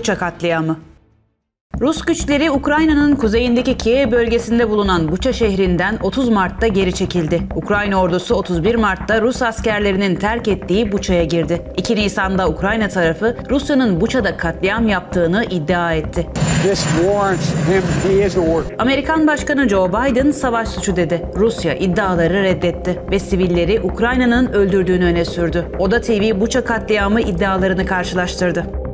Buça katliamı. Rus güçleri Ukrayna'nın kuzeyindeki Kiev bölgesinde bulunan Buça şehrinden 30 Mart'ta geri çekildi. Ukrayna ordusu 31 Mart'ta Rus askerlerinin terk ettiği Buça'ya girdi. 2 Nisan'da Ukrayna tarafı Rusya'nın Buça'da katliam yaptığını iddia etti. This warrants him, he is a war. Amerikan Başkanı Joe Biden savaş suçu dedi. Rusya iddiaları reddetti ve sivilleri Ukrayna'nın öldürdüğünü öne sürdü. Oda TV Buça katliamı iddialarını karşılaştırdı.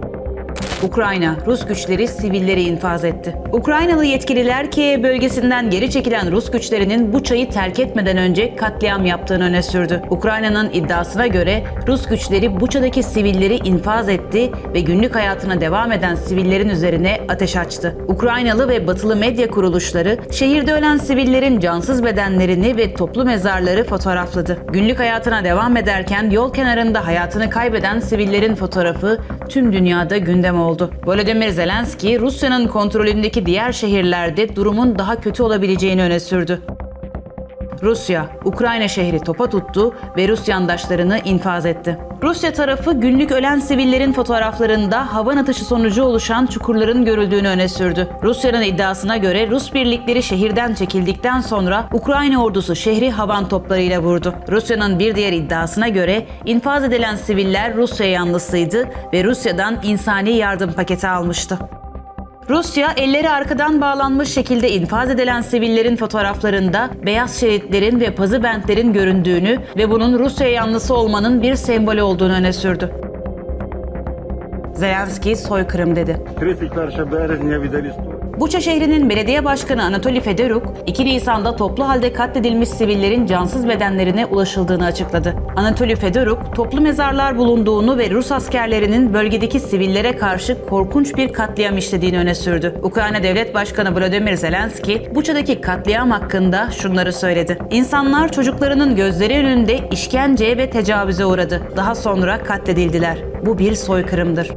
Ukrayna, Rus güçleri sivilleri infaz etti. Ukraynalı yetkililer Kiev bölgesinden geri çekilen Rus güçlerinin Buça'yı terk etmeden önce katliam yaptığını öne sürdü. Ukrayna'nın iddiasına göre Rus güçleri Buça'daki sivilleri infaz etti ve günlük hayatına devam eden sivillerin üzerine ateş açtı. Ukraynalı ve batılı medya kuruluşları şehirde ölen sivillerin cansız bedenlerini ve toplu mezarları fotoğrafladı. Günlük hayatına devam ederken yol kenarında hayatını kaybeden sivillerin fotoğrafı tüm dünyada gündem oldu. Volodymyr Zelenski, Rusya'nın kontrolündeki diğer şehirlerde durumun daha kötü olabileceğini öne sürdü. Rusya, Ukrayna şehri topa tuttu ve Rus yandaşlarını infaz etti. Rusya tarafı günlük ölen sivillerin fotoğraflarında havan atışı sonucu oluşan çukurların görüldüğünü öne sürdü. Rusya'nın iddiasına göre Rus birlikleri şehirden çekildikten sonra Ukrayna ordusu şehri havan toplarıyla vurdu. Rusya'nın bir diğer iddiasına göre infaz edilen siviller Rusya yanlısıydı ve Rusya'dan insani yardım paketi almıştı. Rusya elleri arkadan bağlanmış şekilde infaz edilen sivillerin fotoğraflarında beyaz şeritlerin ve pazı bentlerin göründüğünü ve bunun Rusya yanlısı olmanın bir sembolü olduğunu öne sürdü. Zelenski soykırım dedi. Buça şehrinin belediye başkanı Anatoli Federuk, 2 Nisan'da toplu halde katledilmiş sivillerin cansız bedenlerine ulaşıldığını açıkladı. Anatoli Federuk, toplu mezarlar bulunduğunu ve Rus askerlerinin bölgedeki sivillere karşı korkunç bir katliam işlediğini öne sürdü. Ukrayna Devlet Başkanı Vladimir Zelenski, Buça'daki katliam hakkında şunları söyledi. İnsanlar çocuklarının gözleri önünde işkenceye ve tecavüze uğradı. Daha sonra katledildiler. Bu bir soykırımdır.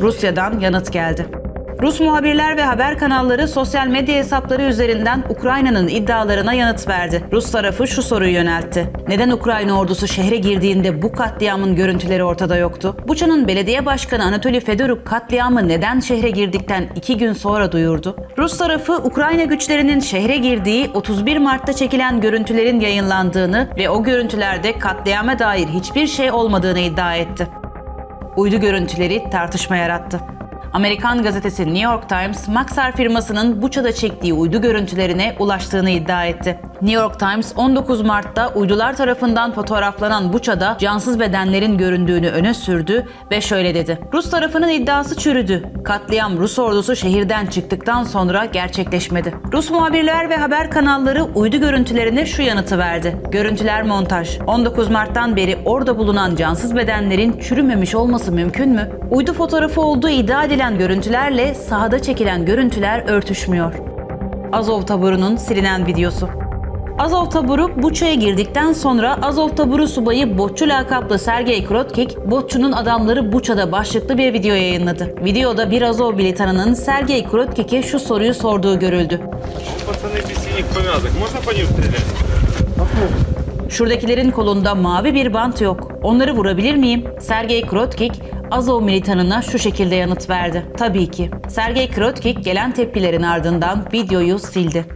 Rusya'dan yanıt geldi. Rus muhabirler ve haber kanalları sosyal medya hesapları üzerinden Ukrayna'nın iddialarına yanıt verdi. Rus tarafı şu soruyu yöneltti. Neden Ukrayna ordusu şehre girdiğinde bu katliamın görüntüleri ortada yoktu? Buça'nın belediye başkanı Anatoly Fedoruk katliamı neden şehre girdikten iki gün sonra duyurdu? Rus tarafı Ukrayna güçlerinin şehre girdiği 31 Mart'ta çekilen görüntülerin yayınlandığını ve o görüntülerde katliama dair hiçbir şey olmadığını iddia etti. Uydu görüntüleri tartışma yarattı. Amerikan gazetesi New York Times, Maxar firmasının Buça'da çektiği uydu görüntülerine ulaştığını iddia etti. New York Times 19 Mart'ta uydular tarafından fotoğraflanan Buça'da cansız bedenlerin göründüğünü öne sürdü ve şöyle dedi. Rus tarafının iddiası çürüdü. Katliam Rus ordusu şehirden çıktıktan sonra gerçekleşmedi. Rus muhabirler ve haber kanalları uydu görüntülerine şu yanıtı verdi. Görüntüler montaj. 19 Mart'tan beri orada bulunan cansız bedenlerin çürümemiş olması mümkün mü? Uydu fotoğrafı olduğu iddia edilen görüntülerle sahada çekilen görüntüler örtüşmüyor. Azov taburunun silinen videosu. Azov taburu Buça'ya girdikten sonra Azov taburu subayı Botçu lakaplı Sergey Krotkik, Botçu'nun adamları Buça'da başlıklı bir video yayınladı. Videoda bir Azov militanının Sergey Krotkik'e şu soruyu sorduğu görüldü. Şuradakilerin kolunda mavi bir bant yok. Onları vurabilir miyim? Sergey Krotkik, Azov militanına şu şekilde yanıt verdi. Tabii ki. Sergey Krotkik gelen tepkilerin ardından videoyu sildi.